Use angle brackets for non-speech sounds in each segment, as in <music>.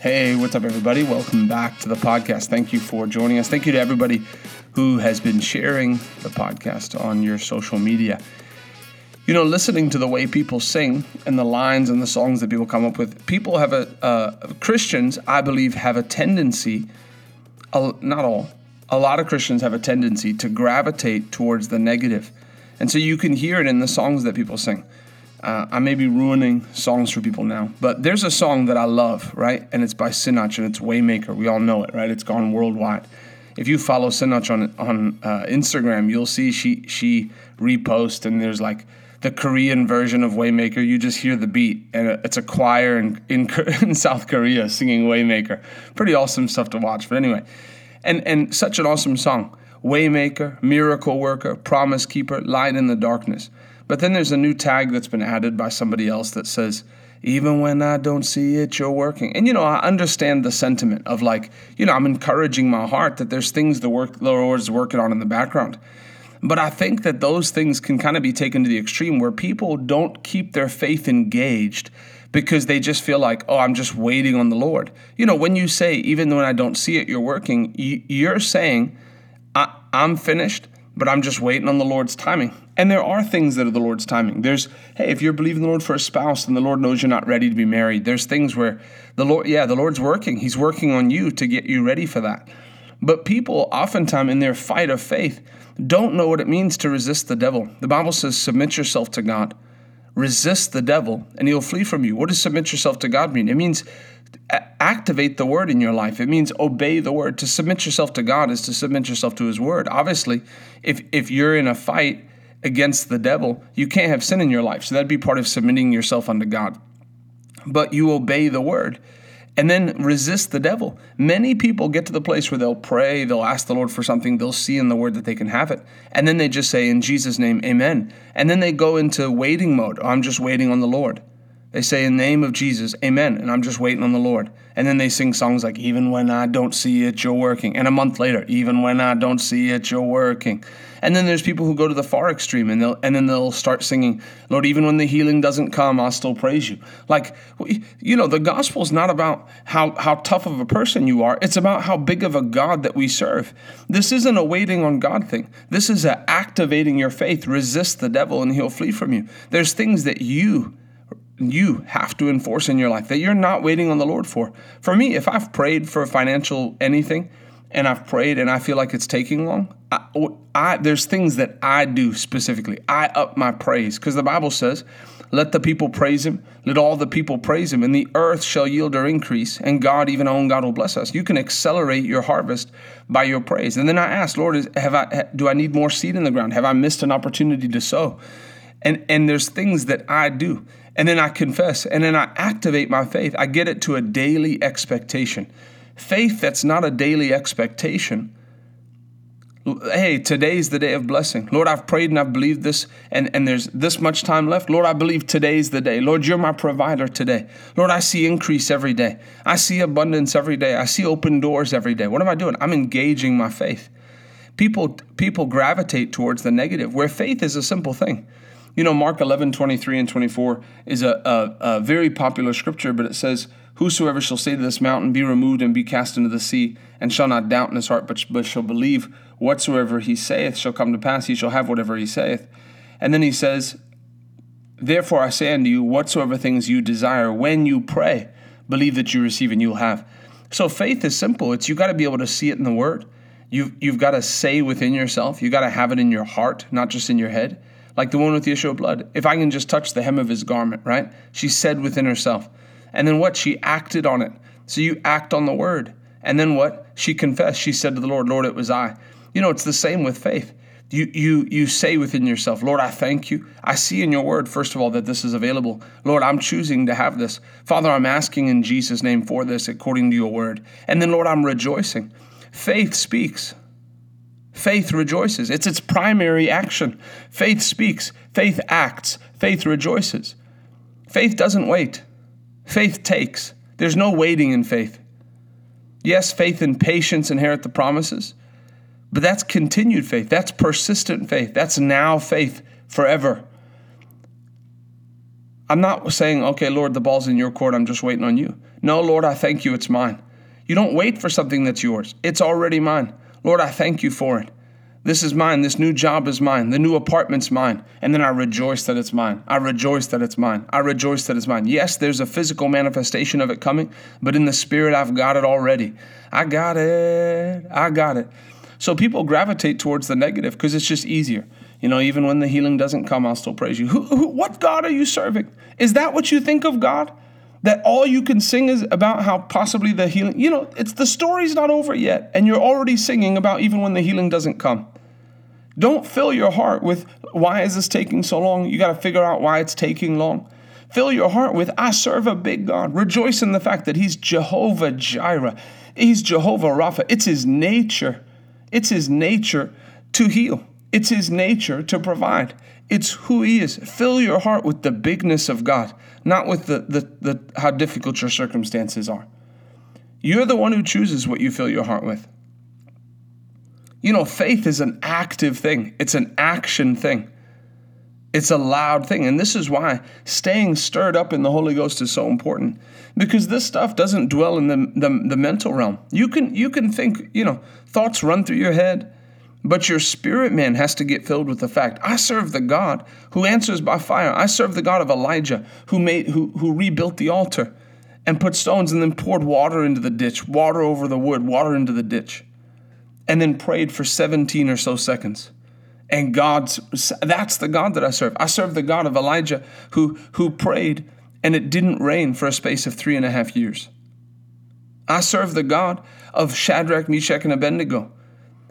Hey, what's up, everybody? Welcome back to the podcast. Thank you for joining us. Thank you to everybody who has been sharing the podcast on your social media. You know, listening to the way people sing and the lines and the songs that people come up with, people have a, uh, Christians, I believe, have a tendency, not all, a lot of Christians have a tendency to gravitate towards the negative. And so you can hear it in the songs that people sing. Uh, I may be ruining songs for people now, but there's a song that I love, right? And it's by Sinach and it's Waymaker. We all know it, right? It's gone worldwide. If you follow Sinach on on uh, Instagram, you'll see she she reposts and there's like the Korean version of Waymaker. You just hear the beat, and it's a choir in, in, <laughs> in South Korea singing Waymaker. Pretty awesome stuff to watch. But anyway, and and such an awesome song. Waymaker, miracle worker, promise keeper, light in the darkness. But then there's a new tag that's been added by somebody else that says, even when I don't see it, you're working. And you know, I understand the sentiment of like, you know, I'm encouraging my heart that there's things the work the Lord's working on in the background. But I think that those things can kind of be taken to the extreme where people don't keep their faith engaged because they just feel like, oh, I'm just waiting on the Lord. You know, when you say, even when I don't see it, you're working, you're saying, I, am finished, but I'm just waiting on the Lord's timing. And there are things that are the Lord's timing. There's, hey, if you're believing the Lord for a spouse and the Lord knows you're not ready to be married, there's things where the Lord, yeah, the Lord's working. He's working on you to get you ready for that. But people, oftentimes in their fight of faith, don't know what it means to resist the devil. The Bible says, submit yourself to God, resist the devil, and he'll flee from you. What does submit yourself to God mean? It means activate the word in your life. It means obey the word. To submit yourself to God is to submit yourself to his word. Obviously, if if you're in a fight against the devil, you can't have sin in your life. So that'd be part of submitting yourself unto God. But you obey the word and then resist the devil. Many people get to the place where they'll pray, they'll ask the Lord for something, they'll see in the word that they can have it. And then they just say, In Jesus' name, amen. And then they go into waiting mode. I'm just waiting on the Lord. They say, In the name of Jesus, amen. And I'm just waiting on the Lord. And then they sing songs like, Even when I don't see it, you're working. And a month later, Even when I don't see it, you're working. And then there's people who go to the far extreme and they'll and then they'll start singing, Lord, even when the healing doesn't come, I'll still praise you. Like you know, the gospel is not about how, how tough of a person you are. It's about how big of a God that we serve. This isn't a waiting on God thing. This is a activating your faith. Resist the devil and he'll flee from you. There's things that you you have to enforce in your life that you're not waiting on the Lord for. For me, if I've prayed for financial anything and I've prayed and I feel like it's taking long, I, I there's things that I do specifically. I up my praise because the Bible says, "Let the people praise Him. Let all the people praise Him, and the earth shall yield her increase, and God, even our own God, will bless us." You can accelerate your harvest by your praise. And then I ask, Lord, is, have I do I need more seed in the ground? Have I missed an opportunity to sow? And and there's things that I do and then I confess, and then I activate my faith. I get it to a daily expectation. Faith that's not a daily expectation. Hey, today's the day of blessing. Lord, I've prayed and I've believed this, and, and there's this much time left. Lord, I believe today's the day. Lord, you're my provider today. Lord, I see increase every day. I see abundance every day. I see open doors every day. What am I doing? I'm engaging my faith. People, people gravitate towards the negative, where faith is a simple thing. You know, Mark 11, 23 and 24 is a, a, a very popular scripture, but it says, Whosoever shall say to this mountain, Be removed and be cast into the sea, and shall not doubt in his heart, but, but shall believe whatsoever he saith shall come to pass, he shall have whatever he saith. And then he says, Therefore I say unto you, whatsoever things you desire, when you pray, believe that you receive and you'll have. So faith is simple. It's you got to be able to see it in the word. You've, you've got to say within yourself. You got to have it in your heart, not just in your head like the one with the issue of blood. If I can just touch the hem of his garment, right? She said within herself. And then what? She acted on it. So you act on the word. And then what? She confessed. She said to the Lord, Lord, it was I. You know, it's the same with faith. You, you, you say within yourself, Lord, I thank you. I see in your word, first of all, that this is available. Lord, I'm choosing to have this. Father, I'm asking in Jesus' name for this according to your word. And then, Lord, I'm rejoicing. Faith speaks. Faith rejoices. It's its primary action. Faith speaks. Faith acts. Faith rejoices. Faith doesn't wait. Faith takes. There's no waiting in faith. Yes, faith and patience inherit the promises, but that's continued faith. That's persistent faith. That's now faith forever. I'm not saying, okay, Lord, the ball's in your court. I'm just waiting on you. No, Lord, I thank you. It's mine. You don't wait for something that's yours, it's already mine. Lord, I thank you for it. This is mine. This new job is mine. The new apartment's mine. And then I rejoice that it's mine. I rejoice that it's mine. I rejoice that it's mine. Yes, there's a physical manifestation of it coming, but in the spirit, I've got it already. I got it. I got it. So people gravitate towards the negative because it's just easier. You know, even when the healing doesn't come, I'll still praise you. Who, who, what God are you serving? Is that what you think of God? That all you can sing is about how possibly the healing, you know, it's the story's not over yet, and you're already singing about even when the healing doesn't come. Don't fill your heart with why is this taking so long? You got to figure out why it's taking long. Fill your heart with I serve a big God. Rejoice in the fact that He's Jehovah Jireh. He's Jehovah Rapha. It's His nature. It's His nature to heal. It's His nature to provide. It's who He is. Fill your heart with the bigness of God, not with the, the, the how difficult your circumstances are. You're the one who chooses what you fill your heart with. You know, faith is an active thing, it's an action thing. It's a loud thing. And this is why staying stirred up in the Holy Ghost is so important. Because this stuff doesn't dwell in the, the, the, mental realm. You can you can think, you know, thoughts run through your head, but your spirit man has to get filled with the fact, I serve the God who answers by fire. I serve the God of Elijah who made who who rebuilt the altar and put stones and then poured water into the ditch, water over the wood, water into the ditch and then prayed for 17 or so seconds. And God's that's the God that I serve. I serve the God of Elijah who who prayed and it didn't rain for a space of three and a half years. I serve the God of Shadrach, Meshach, and Abednego,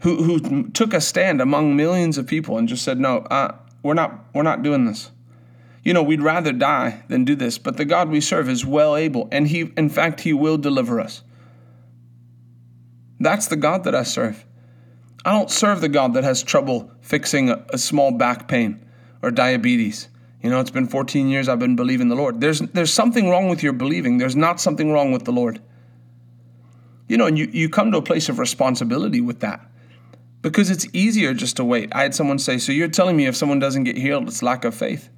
who, who took a stand among millions of people and just said, No, uh, we're not we're not doing this. You know, we'd rather die than do this, but the God we serve is well able, and He in fact He will deliver us. That's the God that I serve. I don't serve the God that has trouble fixing a, a, small back pain or diabetes. You know, it's been 14 years I've been believing the Lord. There's there's something wrong with your believing. There's not something wrong with the Lord. You know, and you, you come to a place of responsibility with that. Because it's easier just to wait. I had someone say, So you're telling me if someone doesn't get healed, it's lack of faith?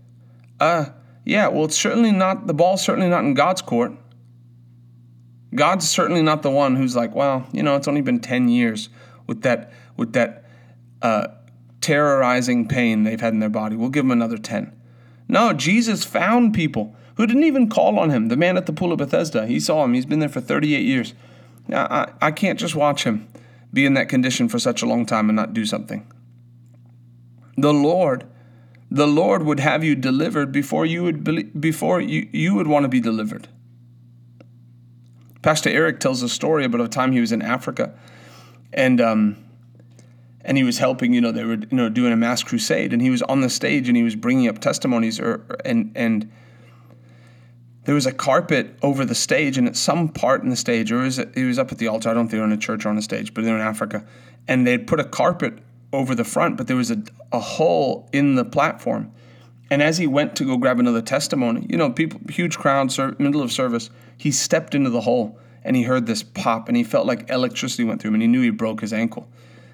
Uh, yeah, well, it's certainly not, the ball's certainly not in God's court. God's certainly not the one who's like, well, you know, it's only been 10 years with that with that uh, terrorizing pain they've had in their body. We'll give them another 10. No, Jesus found people who didn't even call on him. The man at the pool of Bethesda, he saw him. He's been there for 38 years. Now, I, I can't just watch him be in that condition for such a long time and not do something. The Lord, the Lord would have you delivered before you would believe, before you, you would want to be delivered. Pastor Eric tells a story about a time he was in Africa, and um, and he was helping. You know, they were you know doing a mass crusade, and he was on the stage and he was bringing up testimonies, or and and there was a carpet over the stage, and at some part in the stage, or was it, he was up at the altar. I don't think they were in a church or on a stage, but they were in Africa, and they had put a carpet over the front, but there was a, a hole in the platform. And as he went to go grab another testimony, you know, people, huge crowd, middle of service, he stepped into the hole and he heard this pop and he felt like electricity went through him and he knew he broke his ankle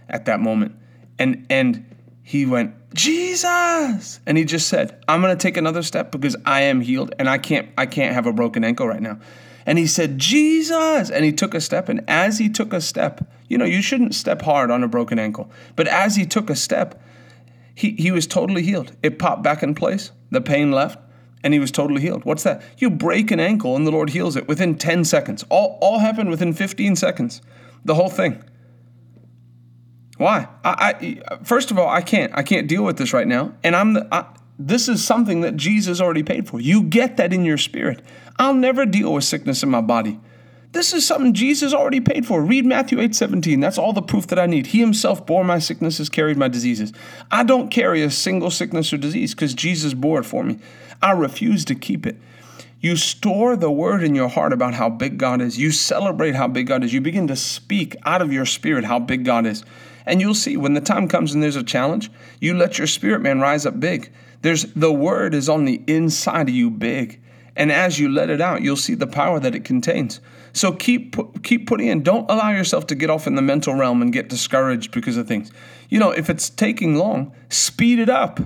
at that moment. And and he went, Jesus! And he just said, I'm gonna take another step because I am healed and I can't I can't have a broken ankle right now. And he said, Jesus! And he took a step. And as he took a step, you know, you shouldn't step hard on a broken ankle. But as he took a step, he, he was totally healed. It popped back in place, the pain left, and he was totally healed. What's that? You break an ankle and the Lord heals it within 10 seconds. All, all happened within 15 seconds. The whole thing. Why? I, I first of all, I can't. I can't deal with this right now. And I'm the, I, this is something that Jesus already paid for. You get that in your spirit. I'll never deal with sickness in my body. This is something Jesus already paid for. Read Matthew 8 17. That's all the proof that I need. He himself bore my sicknesses, carried my diseases. I don't carry a single sickness or disease because Jesus bore it for me. I refuse to keep it. You store the word in your heart about how big God is. You celebrate how big God is. You begin to speak out of your spirit how big God is. And you'll see when the time comes and there's a challenge, you let your spirit man rise up big. There's the word is on the inside of you big. And as you let it out, you'll see the power that it contains. So keep keep putting in. Don't allow yourself to get off in the mental realm and get discouraged because of things. You know, if it's taking long, speed it up.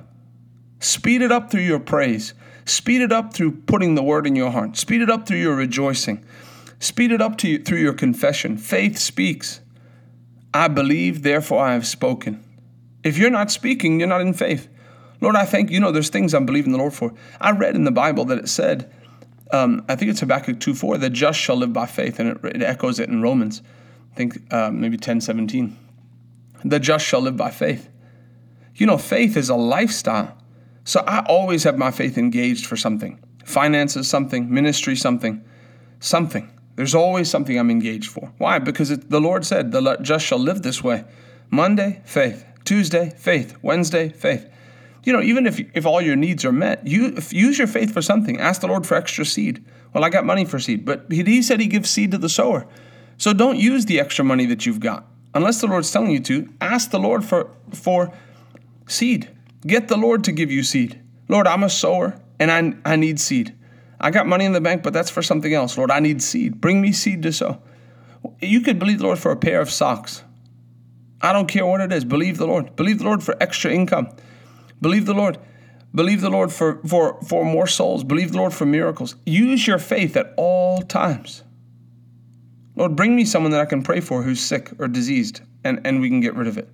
Speed it up through your praise. Speed it up through putting the word in your heart. Speed it up through your rejoicing. Speed it up to you, through your confession. Faith speaks. I believe, therefore I have spoken. If you're not speaking, you're not in faith. Lord, I thank you. know, there's things I'm believing the Lord for. I read in the Bible that it said, um, I think it's Habakkuk 2 4, the just shall live by faith, and it, it echoes it in Romans, I think uh, maybe 10 17. The just shall live by faith. You know, faith is a lifestyle. So I always have my faith engaged for something finances, something, ministry, something, something. There's always something I'm engaged for. Why? Because it, the Lord said, the just shall live this way. Monday, faith. Tuesday, faith. Wednesday, faith. You know, even if, if all your needs are met, you use your faith for something. Ask the Lord for extra seed. Well, I got money for seed, but he, he said he gives seed to the sower. So don't use the extra money that you've got. Unless the Lord's telling you to, ask the Lord for, for seed. Get the Lord to give you seed. Lord, I'm a sower and I, I need seed. I got money in the bank, but that's for something else. Lord, I need seed. Bring me seed to sow. You could believe the Lord for a pair of socks. I don't care what it is. Believe the Lord. Believe the Lord for extra income. Believe the Lord. Believe the Lord for, for, for more souls. Believe the Lord for miracles. Use your faith at all times. Lord, bring me someone that I can pray for who's sick or diseased, and, and we can get rid of it.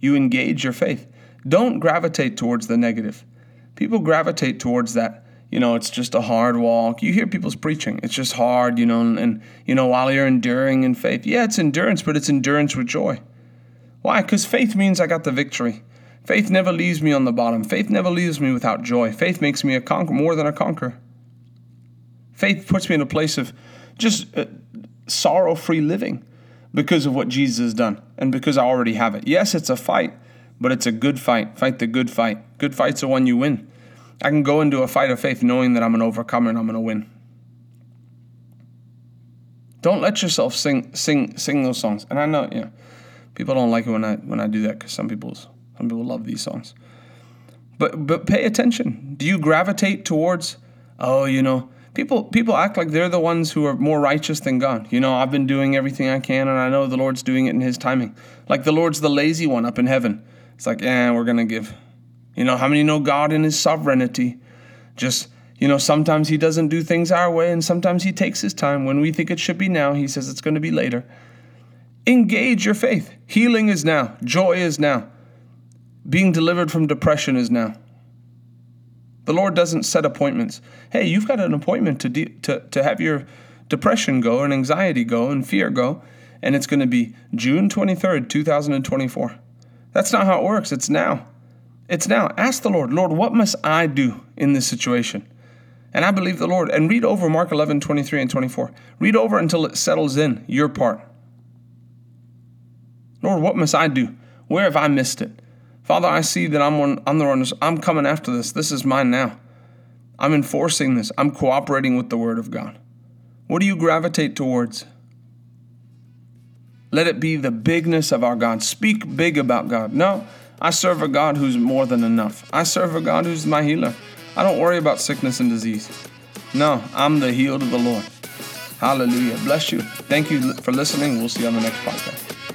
You engage your faith. Don't gravitate towards the negative people gravitate towards that you know it's just a hard walk. You hear people's preaching. It's just hard you know and, and, you know while you're enduring in faith. Yeah it's endurance but it's endurance with joy. Why? Because faith means i got the victory. Faith never leaves me on the bottom. Faith never leaves me without joy. Faith makes me a conqueror more than a conqueror. Faith puts me in a place of just uh, sorrow-free living because of what jesus has done and because i already have it. Yes it's a fight but it's a good fight. Fight the good fight. Good fight's the one you win. I can go into a fight of faith knowing that I'm an overcomer and I'm going to win. Don't let yourself sing sing sing those songs. And I know, know, people don't like it when I when I do that because some people some people love these songs. But but pay attention. Do you gravitate towards? Oh, you know, people people act like they're the ones who are more righteous than God. You know, I've been doing everything I can, and I know the Lord's doing it in His timing. Like the Lord's the lazy one up in heaven it's like, eh, we're going to give. You know, how many know God in His sovereignty? Just, you know, sometimes He doesn't do things our way, and sometimes He takes His time. When we think it should be now, He says it's going to be later. Engage your faith. Healing is now, joy is now, being delivered from depression is now. The Lord doesn't set appointments. Hey, you've got an appointment to, de- to, to have your depression go and anxiety go and fear go, and it's going to be June 23rd, 2024. That's not how it works. It's now. It's now. Ask the Lord, Lord, what must I do in this situation? And I believe the Lord. And read over Mark 11, 23 and 24. Read over until it settles in your part. Lord, what must I do? Where have I missed it? Father, I see that I'm on, I'm the one. I'm coming after this. This is mine now. I'm enforcing this. I'm cooperating with the Word of God. What do you gravitate towards? Let it be the bigness of our God. Speak big about God. No, I serve a God who's more than enough. I serve a God who's my healer. I don't worry about sickness and disease. No, I'm the healed of the Lord. Hallelujah. Bless you. Thank you for listening. We'll see you on the next podcast.